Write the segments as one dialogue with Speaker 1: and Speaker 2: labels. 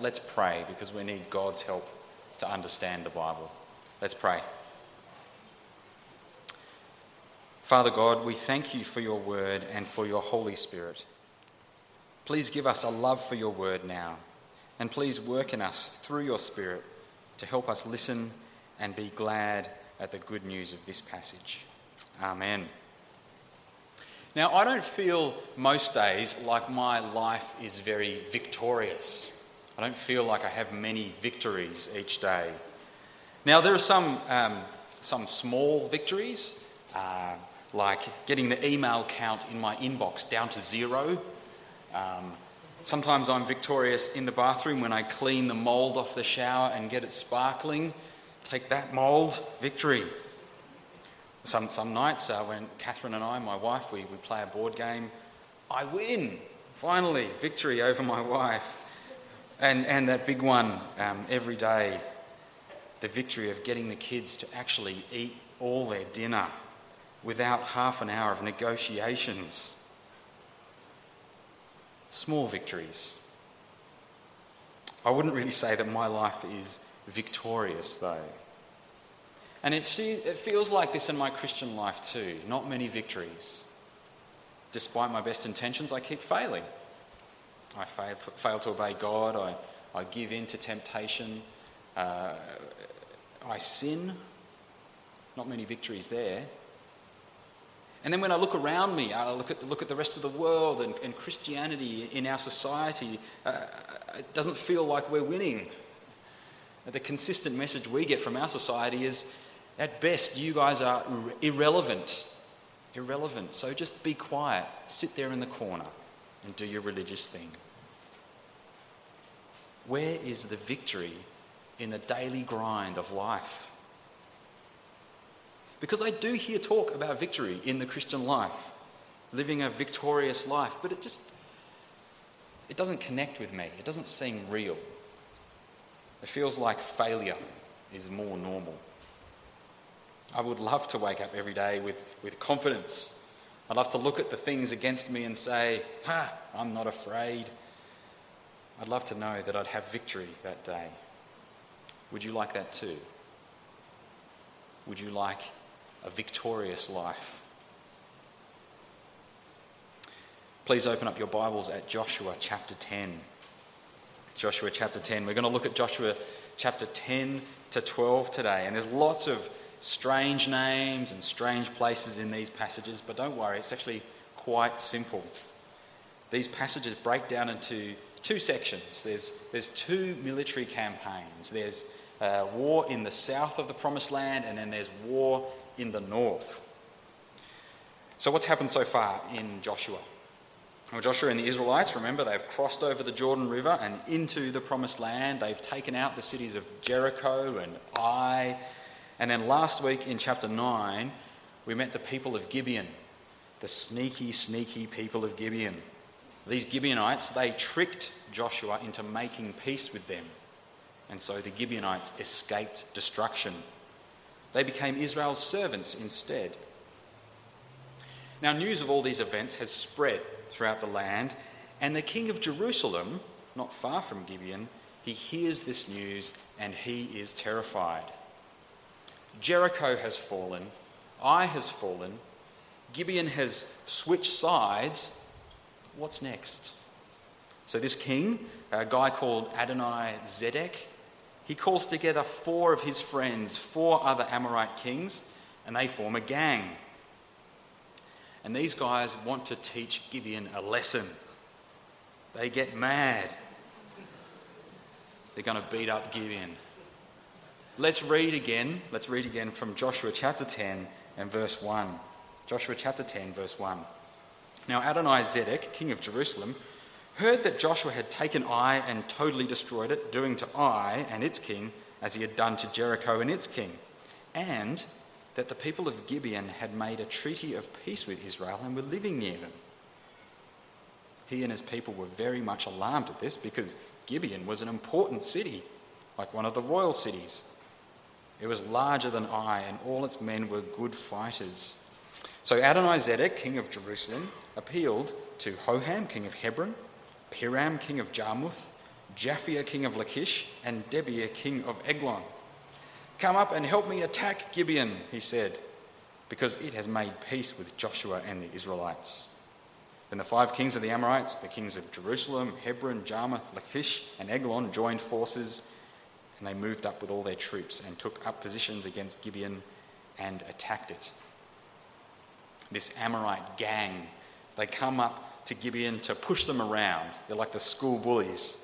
Speaker 1: let's pray because we need God's help to understand the Bible. Let's pray. Father God, we thank you for your word and for your Holy Spirit. Please give us a love for your word now, and please work in us through your Spirit to help us listen and be glad at the good news of this passage. Amen. Now, I don't feel most days like my life is very victorious. I don't feel like I have many victories each day. Now, there are some, um, some small victories, uh, like getting the email count in my inbox down to zero. Um, sometimes I'm victorious in the bathroom when I clean the mould off the shower and get it sparkling. Take that mould, victory. Some, some nights uh, when Catherine and I, my wife, we, we play a board game, I win. Finally, victory over my wife. And, and that big one um, every day, the victory of getting the kids to actually eat all their dinner without half an hour of negotiations. Small victories. I wouldn't really say that my life is victorious, though. And it, it feels like this in my Christian life too. Not many victories. Despite my best intentions, I keep failing. I fail to, fail to obey God. I, I give in to temptation. Uh, I sin. Not many victories there. And then when I look around me, I look at, look at the rest of the world and, and Christianity in our society, uh, it doesn't feel like we're winning. The consistent message we get from our society is at best, you guys are irrelevant. Irrelevant. So just be quiet, sit there in the corner, and do your religious thing. Where is the victory in the daily grind of life? Because I do hear talk about victory in the Christian life, living a victorious life, but it just it doesn't connect with me. It doesn't seem real. It feels like failure is more normal. I would love to wake up every day with, with confidence. I'd love to look at the things against me and say, Ha, I'm not afraid. I'd love to know that I'd have victory that day. Would you like that too? Would you like a victorious life? Please open up your Bibles at Joshua chapter 10. Joshua chapter 10. We're going to look at Joshua chapter 10 to 12 today, and there's lots of strange names and strange places in these passages, but don't worry, it's actually quite simple. These passages break down into two sections. There's, there's two military campaigns. There's uh, war in the south of the Promised Land, and then there's war in the north. So, what's happened so far in Joshua? Well, Joshua and the Israelites, remember, they've crossed over the Jordan River and into the Promised Land. They've taken out the cities of Jericho and Ai and then last week in chapter 9, we met the people of Gibeon, the sneaky, sneaky people of Gibeon. These Gibeonites, they tricked Joshua into making peace with them. And so the Gibeonites escaped destruction. They became Israel's servants instead. Now, news of all these events has spread throughout the land, and the king of Jerusalem, not far from Gibeon, he hears this news and he is terrified. Jericho has fallen, Ai has fallen, Gibeon has switched sides. What's next? So, this king, a guy called Adonai Zedek, he calls together four of his friends, four other Amorite kings, and they form a gang. And these guys want to teach Gibeon a lesson. They get mad. They're going to beat up Gibeon. Let's read again. Let's read again from Joshua chapter 10 and verse 1. Joshua chapter 10, verse 1. Now Adonai Zedek, king of Jerusalem, heard that Joshua had taken Ai and totally destroyed it, doing to Ai and its king as he had done to Jericho and its king, and that the people of Gibeon had made a treaty of peace with Israel and were living near them. He and his people were very much alarmed at this because Gibeon was an important city, like one of the royal cities. It was larger than Ai, and all its men were good fighters. So Adonizedek, king of Jerusalem, appealed to Hoham, king of Hebron, Piram, king of Jarmuth, Japhia king of Lachish, and Debir king of Eglon. Come up and help me attack Gibeon, he said, because it has made peace with Joshua and the Israelites. Then the five kings of the Amorites, the kings of Jerusalem, Hebron, Jarmuth, Lachish, and Eglon, joined forces, and they moved up with all their troops and took up positions against Gibeon and attacked it. This Amorite gang, they come up to Gibeon to push them around. They're like the school bullies.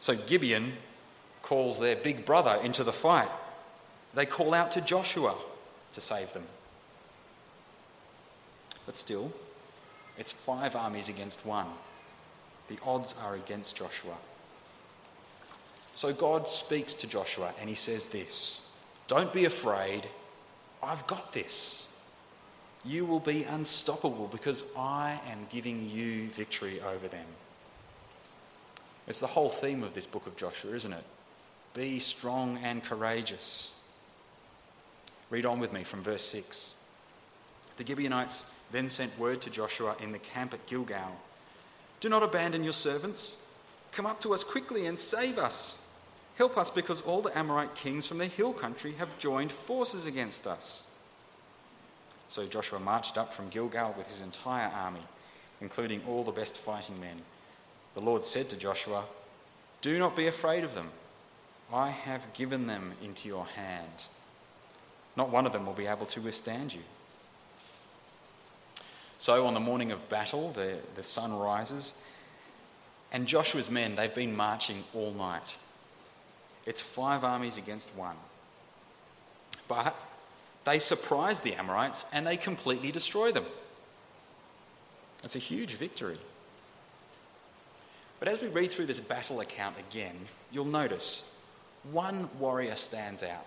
Speaker 1: So Gibeon calls their big brother into the fight. They call out to Joshua to save them. But still, it's five armies against one. The odds are against Joshua. So God speaks to Joshua and he says this Don't be afraid, I've got this. You will be unstoppable because I am giving you victory over them. It's the whole theme of this book of Joshua, isn't it? Be strong and courageous. Read on with me from verse 6. The Gibeonites then sent word to Joshua in the camp at Gilgal Do not abandon your servants. Come up to us quickly and save us. Help us because all the Amorite kings from the hill country have joined forces against us. So Joshua marched up from Gilgal with his entire army, including all the best fighting men. The Lord said to Joshua, Do not be afraid of them. I have given them into your hand. Not one of them will be able to withstand you. So on the morning of battle, the, the sun rises, and Joshua's men, they've been marching all night. It's five armies against one. But they surprise the Amorites and they completely destroy them. It's a huge victory. But as we read through this battle account again, you'll notice one warrior stands out.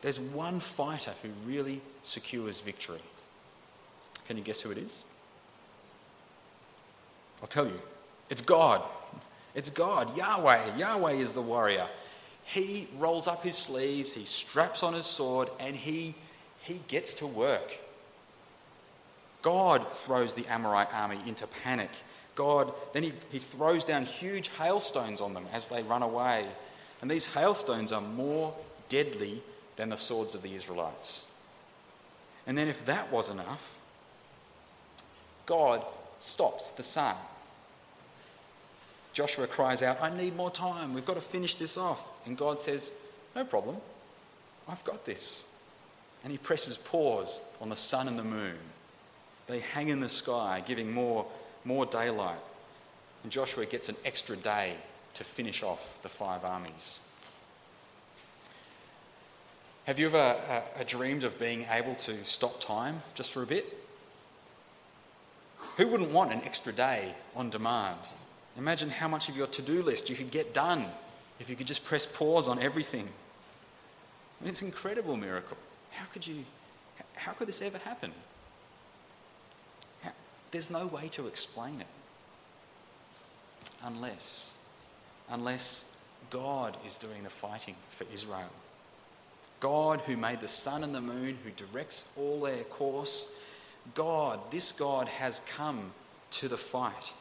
Speaker 1: There's one fighter who really secures victory. Can you guess who it is? I'll tell you. It's God. It's God, Yahweh. Yahweh is the warrior. He rolls up his sleeves, he straps on his sword, and he, he gets to work. God throws the Amorite army into panic. God, then he, he throws down huge hailstones on them as they run away. And these hailstones are more deadly than the swords of the Israelites. And then, if that was enough, God stops the sun. Joshua cries out, I need more time. We've got to finish this off. And God says, No problem. I've got this. And he presses pause on the sun and the moon. They hang in the sky, giving more, more daylight. And Joshua gets an extra day to finish off the five armies. Have you ever uh, uh, dreamed of being able to stop time just for a bit? Who wouldn't want an extra day on demand? Imagine how much of your to do list you could get done if you could just press pause on everything. I mean, it's an incredible miracle. How could you, how could this ever happen? There's no way to explain it. Unless, unless God is doing the fighting for Israel. God who made the sun and the moon, who directs all their course, God, this God has come to the fight.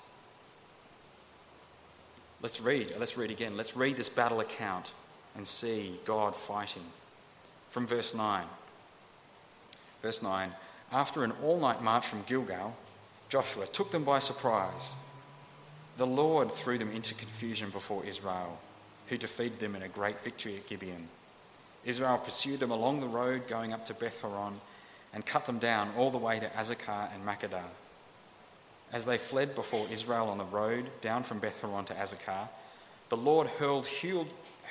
Speaker 1: Let's read. Let's read again. Let's read this battle account and see God fighting. From verse 9. Verse 9 After an all night march from Gilgal, Joshua took them by surprise. The Lord threw them into confusion before Israel, who defeated them in a great victory at Gibeon. Israel pursued them along the road going up to Beth Horon and cut them down all the way to Azekah and Makkedah. As they fled before Israel on the road down from Beth Horon to Azekah, the Lord hurled,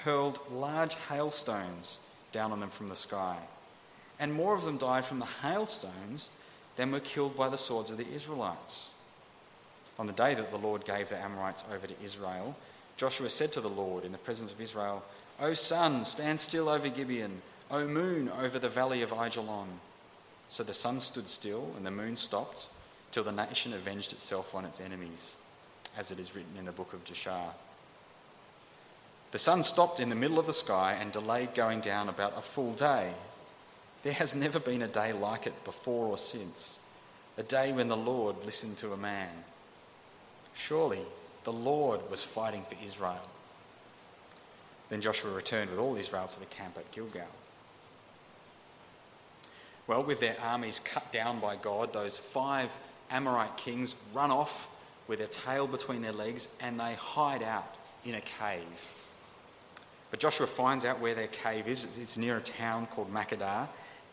Speaker 1: hurled large hailstones down on them from the sky. And more of them died from the hailstones than were killed by the swords of the Israelites. On the day that the Lord gave the Amorites over to Israel, Joshua said to the Lord in the presence of Israel, O sun, stand still over Gibeon. O moon, over the valley of Aijalon. So the sun stood still and the moon stopped till the nation avenged itself on its enemies, as it is written in the book of Jashar. The sun stopped in the middle of the sky and delayed going down about a full day. There has never been a day like it before or since, a day when the Lord listened to a man. Surely The Lord was fighting for Israel. Then Joshua returned with all Israel to the camp at Gilgal. Well, with their armies cut down by God, those five Amorite kings run off with their tail between their legs and they hide out in a cave. But Joshua finds out where their cave is. It's near a town called Makkedah.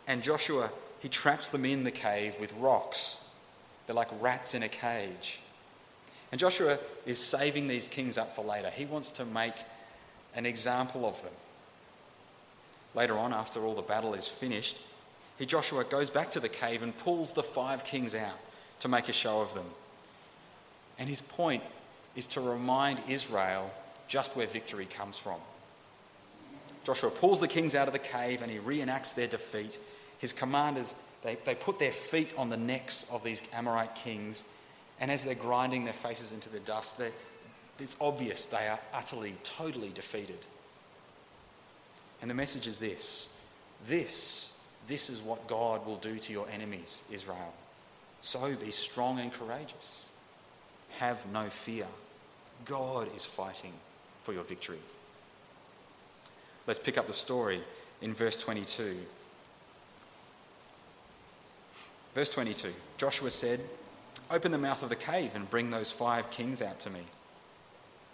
Speaker 1: And Joshua, he traps them in the cave with rocks. They're like rats in a cage. And Joshua is saving these kings up for later. He wants to make an example of them. Later on, after all the battle is finished, he, Joshua, goes back to the cave and pulls the five kings out to make a show of them. And his point is to remind Israel just where victory comes from. Joshua pulls the kings out of the cave and he reenacts their defeat. His commanders, they, they put their feet on the necks of these Amorite kings, and as they're grinding their faces into the dust, it's obvious they are utterly, totally defeated. And the message is this this, this is what God will do to your enemies, Israel. So be strong and courageous. Have no fear. God is fighting for your victory. Let's pick up the story in verse 22. Verse 22 Joshua said, Open the mouth of the cave and bring those five kings out to me.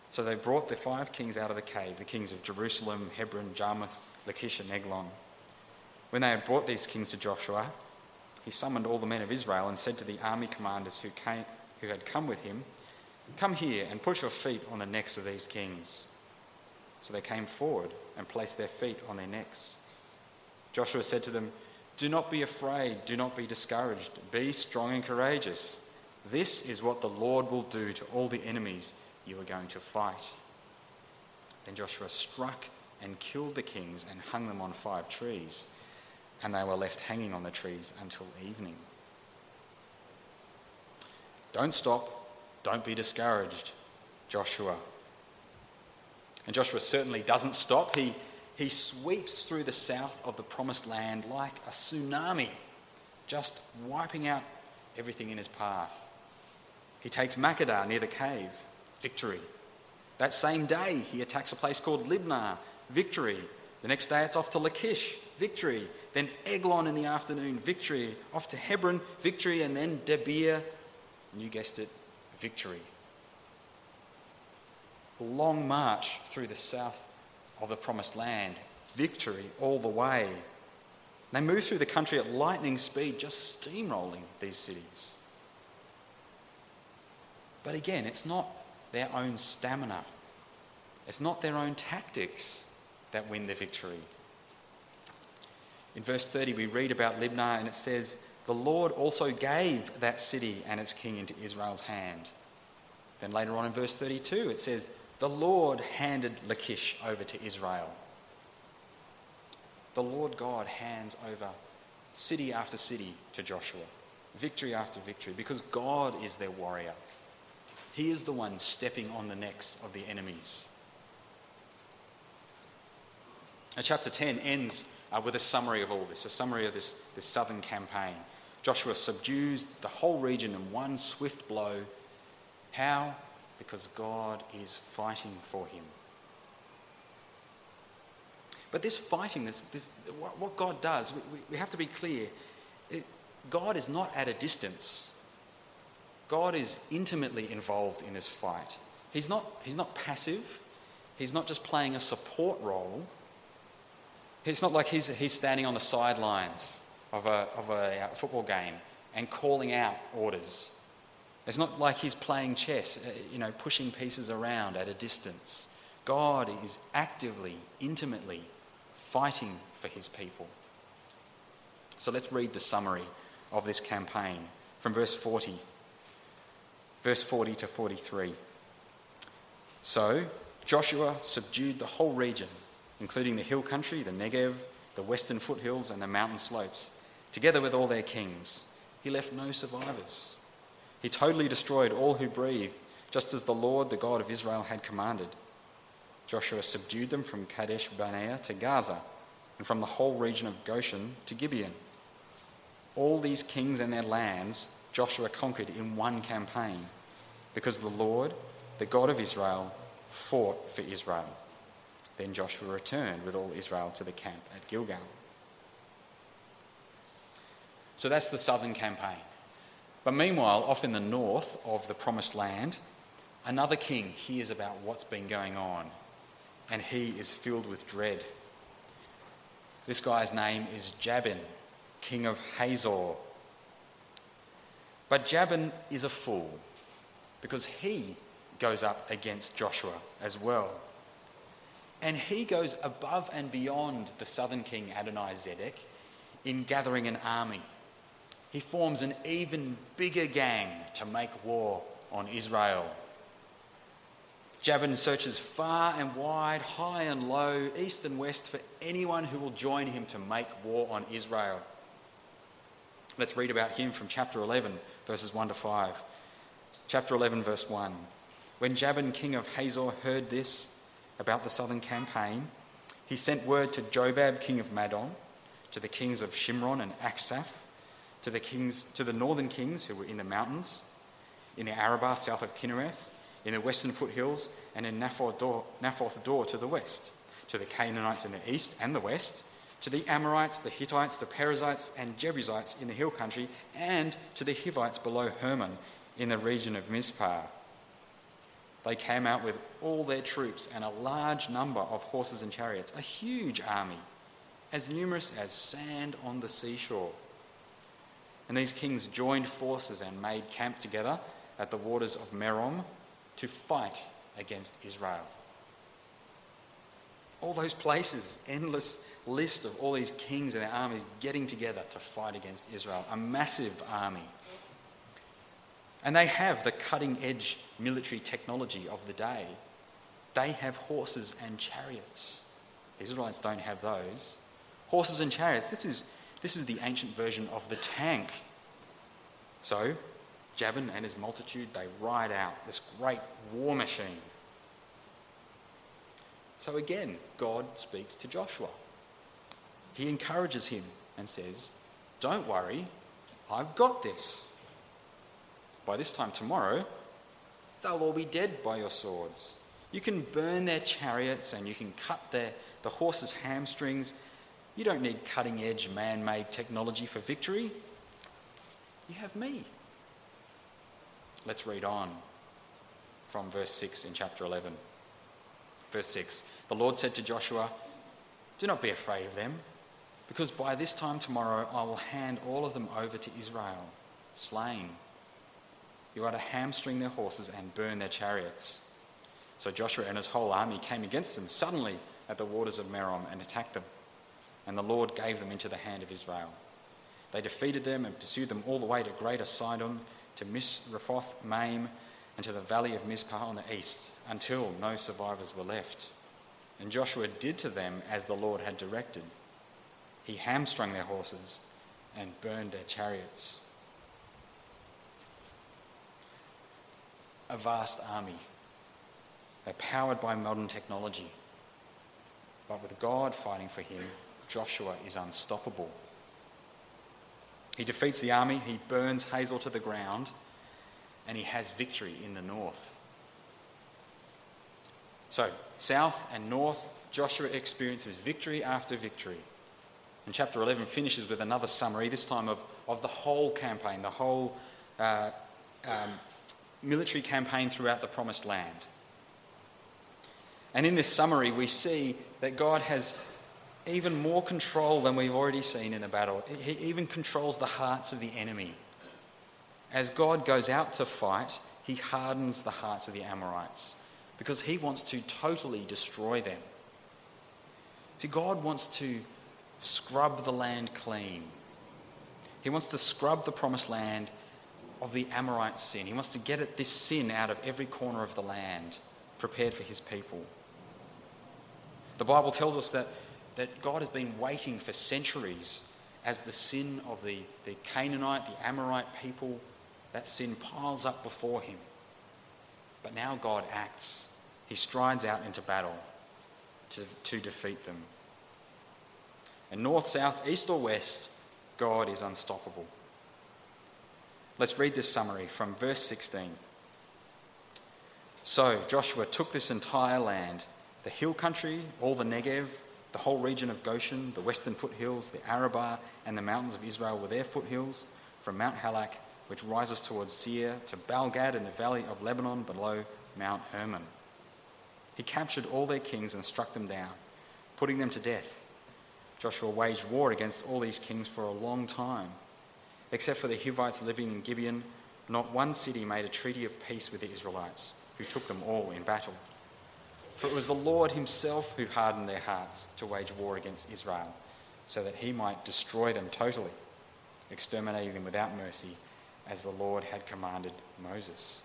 Speaker 1: So they brought the five kings out of the cave, the kings of Jerusalem, Hebron, Jarmuth, Lachish, and Eglon. When they had brought these kings to Joshua, he summoned all the men of Israel and said to the army commanders who, came, who had come with him, Come here and put your feet on the necks of these kings. So they came forward and placed their feet on their necks. Joshua said to them, Do not be afraid, do not be discouraged, be strong and courageous. This is what the Lord will do to all the enemies you are going to fight. Then Joshua struck and killed the kings and hung them on five trees, and they were left hanging on the trees until evening. Don't stop, don't be discouraged, Joshua. And Joshua certainly doesn't stop. He, he sweeps through the south of the promised land like a tsunami, just wiping out everything in his path. He takes Makkedah near the cave, victory. That same day, he attacks a place called Libnah, victory. The next day, it's off to Lachish, victory. Then Eglon in the afternoon, victory. Off to Hebron, victory. And then Debir, and you guessed it, victory. A long march through the south of the promised land, victory all the way. They move through the country at lightning speed, just steamrolling these cities. But again, it's not their own stamina. It's not their own tactics that win the victory. In verse 30, we read about Libnah and it says, The Lord also gave that city and its king into Israel's hand. Then later on in verse 32, it says, The Lord handed Lachish over to Israel. The Lord God hands over city after city to Joshua, victory after victory, because God is their warrior. He is the one stepping on the necks of the enemies. Chapter 10 ends uh, with a summary of all this, a summary of this, this southern campaign. Joshua subdues the whole region in one swift blow. How? Because God is fighting for him. But this fighting, this, this, what God does, we, we have to be clear. It, God is not at a distance. God is intimately involved in this fight. He's not, he's not passive, he's not just playing a support role. It's not like he's, he's standing on the sidelines of a, of a uh, football game and calling out orders. It's not like he's playing chess, uh, you know, pushing pieces around at a distance. God is actively, intimately fighting for his people. So let's read the summary of this campaign from verse 40 verse 40 to 43. So Joshua subdued the whole region, including the hill country, the Negev, the western foothills, and the mountain slopes, together with all their kings. He left no survivors. He totally destroyed all who breathed, just as the Lord, the God of Israel, had commanded. Joshua subdued them from Kadesh Barnea to Gaza, and from the whole region of Goshen to Gibeon. All these kings and their lands Joshua conquered in one campaign because the Lord, the God of Israel, fought for Israel. Then Joshua returned with all Israel to the camp at Gilgal. So that's the southern campaign. But meanwhile, off in the north of the promised land, another king hears about what's been going on, and he is filled with dread. This guy's name is Jabin, king of Hazor. But Jabin is a fool because he goes up against Joshua as well. And he goes above and beyond the southern king Adonai Zedek in gathering an army. He forms an even bigger gang to make war on Israel. Jabin searches far and wide, high and low, east and west for anyone who will join him to make war on Israel. Let's read about him from chapter 11, verses 1 to 5. Chapter 11, verse 1. When Jabin, king of Hazor, heard this about the southern campaign, he sent word to Jobab, king of Madon, to the kings of Shimron and Achshaph, to the, kings, to the northern kings who were in the mountains, in the Arabah south of Kinnereth, in the western foothills, and in Naphoth Dor to the west, to the Canaanites in the east and the west, to the Amorites, the Hittites, the Perizzites, and Jebusites in the hill country, and to the Hivites below Hermon in the region of Mizpah. They came out with all their troops and a large number of horses and chariots, a huge army, as numerous as sand on the seashore. And these kings joined forces and made camp together at the waters of Merom to fight against Israel. All those places, endless list of all these kings and their armies getting together to fight against Israel, a massive army. And they have the cutting edge military technology of the day. They have horses and chariots. The Israelites don't have those. Horses and chariots, this is, this is the ancient version of the tank. So, Jabin and his multitude, they ride out this great war machine. So again, God speaks to Joshua. He encourages him and says, Don't worry, I've got this. By this time tomorrow, they'll all be dead by your swords. You can burn their chariots and you can cut their, the horses' hamstrings. You don't need cutting edge man made technology for victory. You have me. Let's read on from verse 6 in chapter 11. Verse 6 The Lord said to Joshua, Do not be afraid of them because by this time tomorrow I will hand all of them over to Israel, slain. You are to hamstring their horses and burn their chariots. So Joshua and his whole army came against them suddenly at the waters of Merom and attacked them. And the Lord gave them into the hand of Israel. They defeated them and pursued them all the way to Greater Sidon, to Misrephoth Maim, and to the valley of Mizpah on the east, until no survivors were left. And Joshua did to them as the Lord had directed. He hamstrung their horses and burned their chariots. A vast army. They're powered by modern technology. But with God fighting for him, Joshua is unstoppable. He defeats the army, he burns Hazor to the ground, and he has victory in the north. So, south and north, Joshua experiences victory after victory. And chapter 11 finishes with another summary, this time of, of the whole campaign, the whole uh, um, military campaign throughout the promised land. And in this summary, we see that God has even more control than we've already seen in a battle. He even controls the hearts of the enemy. As God goes out to fight, he hardens the hearts of the Amorites because he wants to totally destroy them. See, God wants to scrub the land clean. He wants to scrub the promised land of the Amorite sin. He wants to get at this sin out of every corner of the land, prepared for his people. The Bible tells us that, that God has been waiting for centuries as the sin of the, the Canaanite, the Amorite people, that sin piles up before him. But now God acts. He strides out into battle to, to defeat them. And north, south, east, or west, God is unstoppable. Let's read this summary from verse 16. So Joshua took this entire land the hill country, all the Negev, the whole region of Goshen, the western foothills, the Arabah, and the mountains of Israel were their foothills, from Mount Halak, which rises towards Seir, to Baalgad in the valley of Lebanon below Mount Hermon. He captured all their kings and struck them down, putting them to death. Joshua waged war against all these kings for a long time. Except for the Hivites living in Gibeon, not one city made a treaty of peace with the Israelites, who took them all in battle. For it was the Lord himself who hardened their hearts to wage war against Israel, so that he might destroy them totally, exterminating them without mercy, as the Lord had commanded Moses.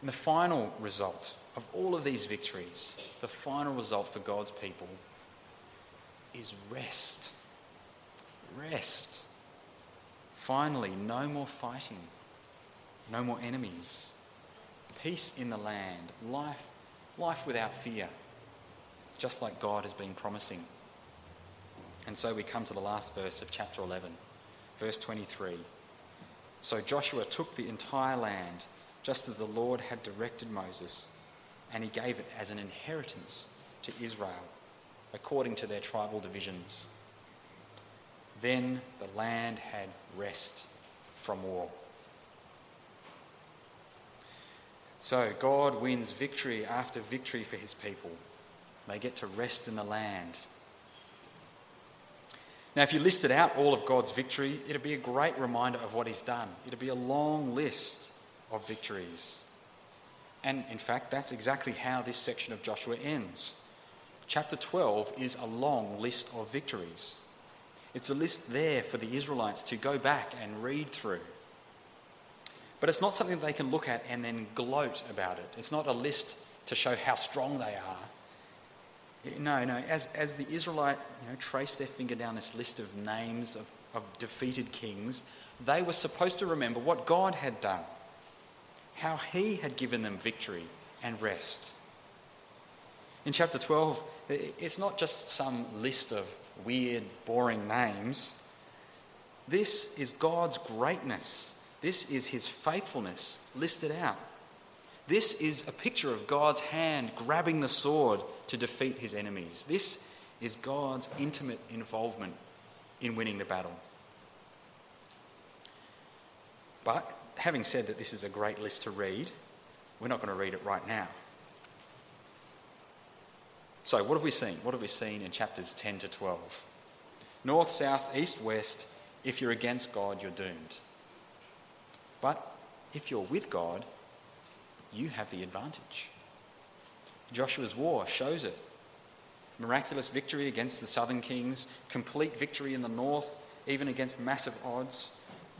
Speaker 1: And the final result of all of these victories, the final result for God's people, is rest. Rest. Finally, no more fighting, no more enemies peace in the land, life, life without fear, just like God has been promising. And so we come to the last verse of chapter 11, verse 23. So Joshua took the entire land, just as the Lord had directed Moses, and he gave it as an inheritance to Israel, according to their tribal divisions. Then the land had rest from war. So God wins victory after victory for his people. They get to rest in the land. Now, if you listed out all of God's victory, it'd be a great reminder of what he's done. It'd be a long list of victories. And in fact, that's exactly how this section of Joshua ends. Chapter 12 is a long list of victories. It's a list there for the Israelites to go back and read through. But it's not something they can look at and then gloat about it. It's not a list to show how strong they are. No, no. As, as the Israelite you know, traced their finger down this list of names of, of defeated kings, they were supposed to remember what God had done, how He had given them victory and rest. In chapter 12, it's not just some list of weird, boring names. This is God's greatness this is his faithfulness listed out. This is a picture of God's hand grabbing the sword to defeat his enemies. This is God's intimate involvement in winning the battle. But having said that this is a great list to read, we're not going to read it right now. So, what have we seen? What have we seen in chapters 10 to 12? North, south, east, west, if you're against God, you're doomed. But if you're with God, you have the advantage. Joshua's war shows it. Miraculous victory against the southern kings, complete victory in the north, even against massive odds.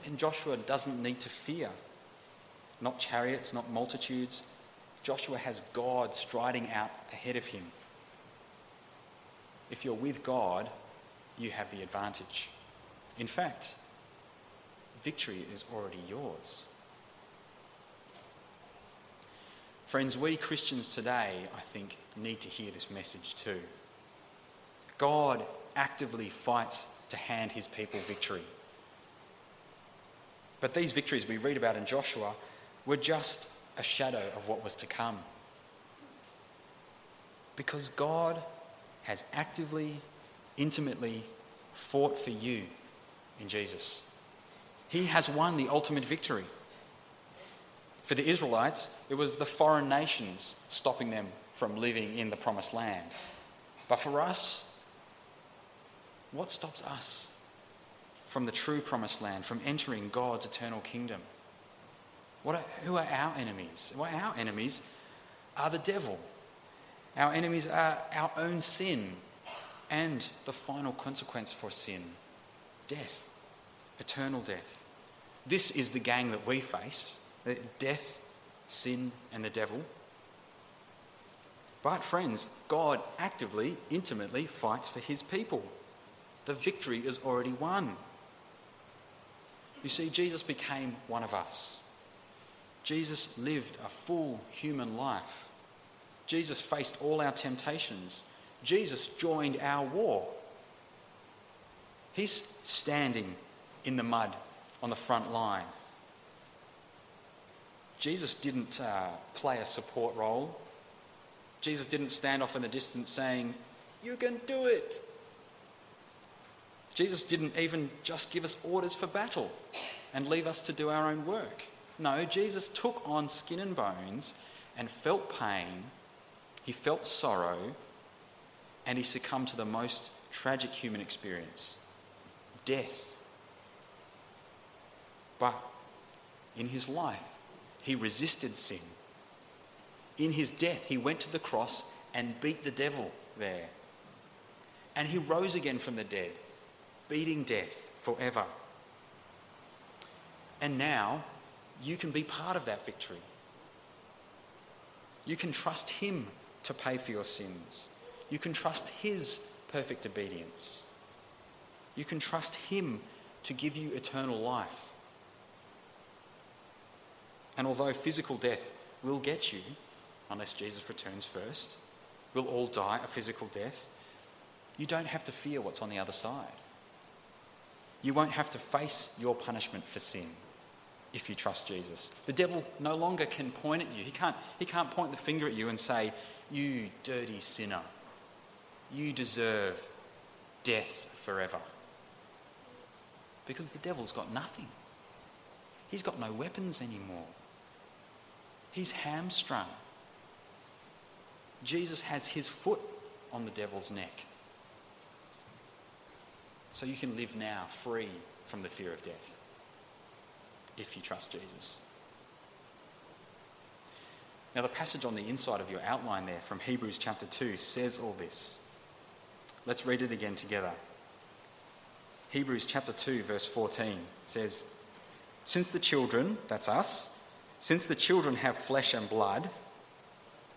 Speaker 1: And Joshua doesn't need to fear. Not chariots, not multitudes. Joshua has God striding out ahead of him. If you're with God, you have the advantage. In fact, victory is already yours. Friends, we Christians today, I think, need to hear this message too. God actively fights to hand his people victory. But these victories we read about in Joshua were just a shadow of what was to come. Because God has actively, intimately fought for you in Jesus. He has won the ultimate victory. For the Israelites, it was the foreign nations stopping them from living in the promised land. But for us, what stops us from the true promised land, from entering God's eternal kingdom? What are, who are our enemies? Well, our enemies are the devil. Our enemies are our own sin and the final consequence for sin death eternal death. This is the gang that we face death, sin, and the devil. But, friends, God actively, intimately fights for his people. The victory is already won. You see, Jesus became one of us. Jesus lived a full human life. Jesus faced all our temptations. Jesus joined our war. He's standing in the mud on the front line. Jesus didn't uh, play a support role. Jesus didn't stand off in the distance saying, You can do it. Jesus didn't even just give us orders for battle and leave us to do our own work. No, Jesus took on skin and bones and felt pain, he felt sorrow, and he succumbed to the most tragic human experience death. But in his life, he resisted sin. In his death, he went to the cross and beat the devil there. And he rose again from the dead, beating death forever. And now you can be part of that victory. You can trust him to pay for your sins. You can trust his perfect obedience. You can trust him to give you eternal life. And although physical death will get you, unless Jesus returns first, we'll all die a physical death, you don't have to fear what's on the other side. You won't have to face your punishment for sin if you trust Jesus. The devil no longer can point at you. He can't, he can't point the finger at you and say, You dirty sinner, you deserve death forever. Because the devil's got nothing. He's got no weapons anymore. He's hamstrung. Jesus has his foot on the devil's neck. So you can live now free from the fear of death if you trust Jesus. Now, the passage on the inside of your outline there from Hebrews chapter 2 says all this. Let's read it again together. Hebrews chapter 2, verse 14 says, Since the children, that's us, since the children have flesh and blood,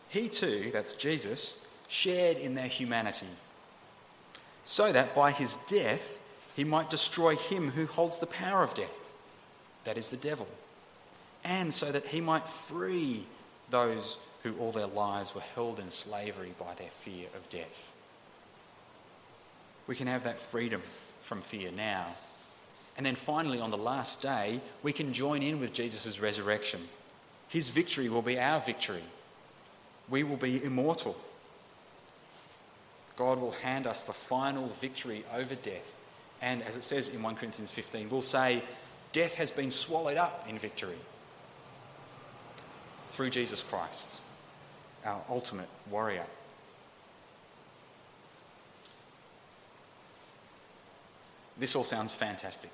Speaker 1: he too, that's Jesus, shared in their humanity, so that by his death he might destroy him who holds the power of death, that is the devil, and so that he might free those who all their lives were held in slavery by their fear of death. We can have that freedom from fear now and then finally, on the last day, we can join in with Jesus' resurrection. His victory will be our victory. We will be immortal. God will hand us the final victory over death. And as it says in 1 Corinthians 15, we'll say, Death has been swallowed up in victory through Jesus Christ, our ultimate warrior. This all sounds fantastic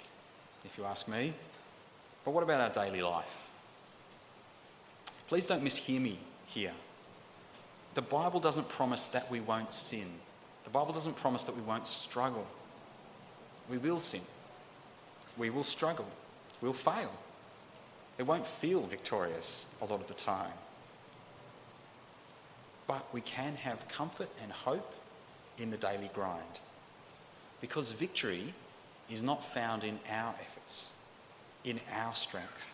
Speaker 1: if you ask me. But what about our daily life? Please don't mishear me here. The Bible doesn't promise that we won't sin. The Bible doesn't promise that we won't struggle. We will sin. We will struggle. We'll fail. It won't feel victorious a lot of the time. But we can have comfort and hope in the daily grind. Because victory is not found in our efforts, in our strength.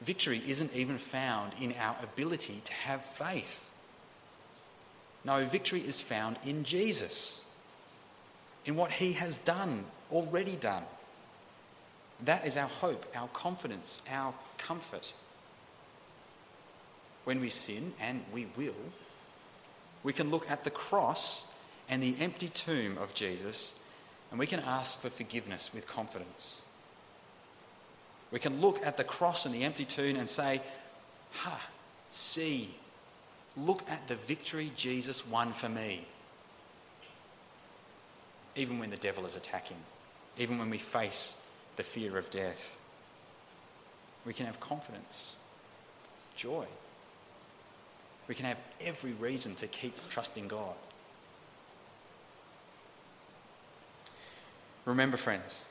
Speaker 1: Victory isn't even found in our ability to have faith. No, victory is found in Jesus, in what he has done, already done. That is our hope, our confidence, our comfort. When we sin, and we will, we can look at the cross and the empty tomb of Jesus and we can ask for forgiveness with confidence. We can look at the cross and the empty tomb and say, Ha, see, look at the victory Jesus won for me. Even when the devil is attacking, even when we face the fear of death, we can have confidence, joy. We can have every reason to keep trusting God. Remember, friends,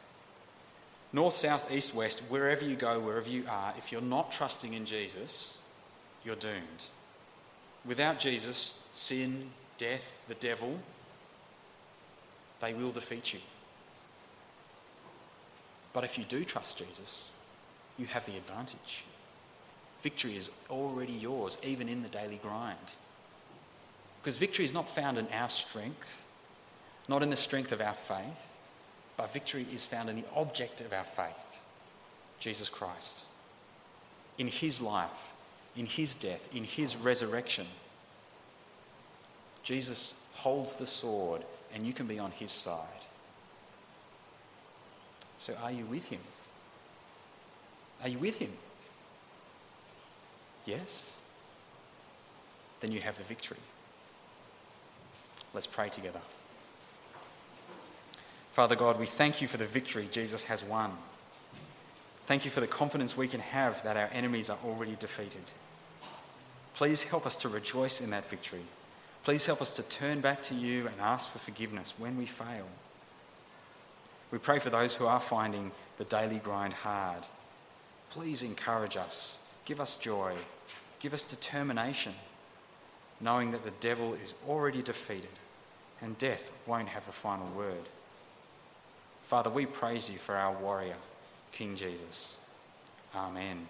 Speaker 1: north, south, east, west, wherever you go, wherever you are, if you're not trusting in Jesus, you're doomed. Without Jesus, sin, death, the devil, they will defeat you. But if you do trust Jesus, you have the advantage. Victory is already yours, even in the daily grind. Because victory is not found in our strength, not in the strength of our faith, but victory is found in the object of our faith, Jesus Christ. in his life, in his death, in his resurrection. Jesus holds the sword, and you can be on his side. So, are you with him? Are you with him? Yes? Then you have the victory. Let's pray together. Father God, we thank you for the victory Jesus has won. Thank you for the confidence we can have that our enemies are already defeated. Please help us to rejoice in that victory. Please help us to turn back to you and ask for forgiveness when we fail. We pray for those who are finding the daily grind hard. Please encourage us, give us joy, give us determination, knowing that the devil is already defeated and death won't have the final word. Father, we praise you for our warrior, King Jesus. Amen.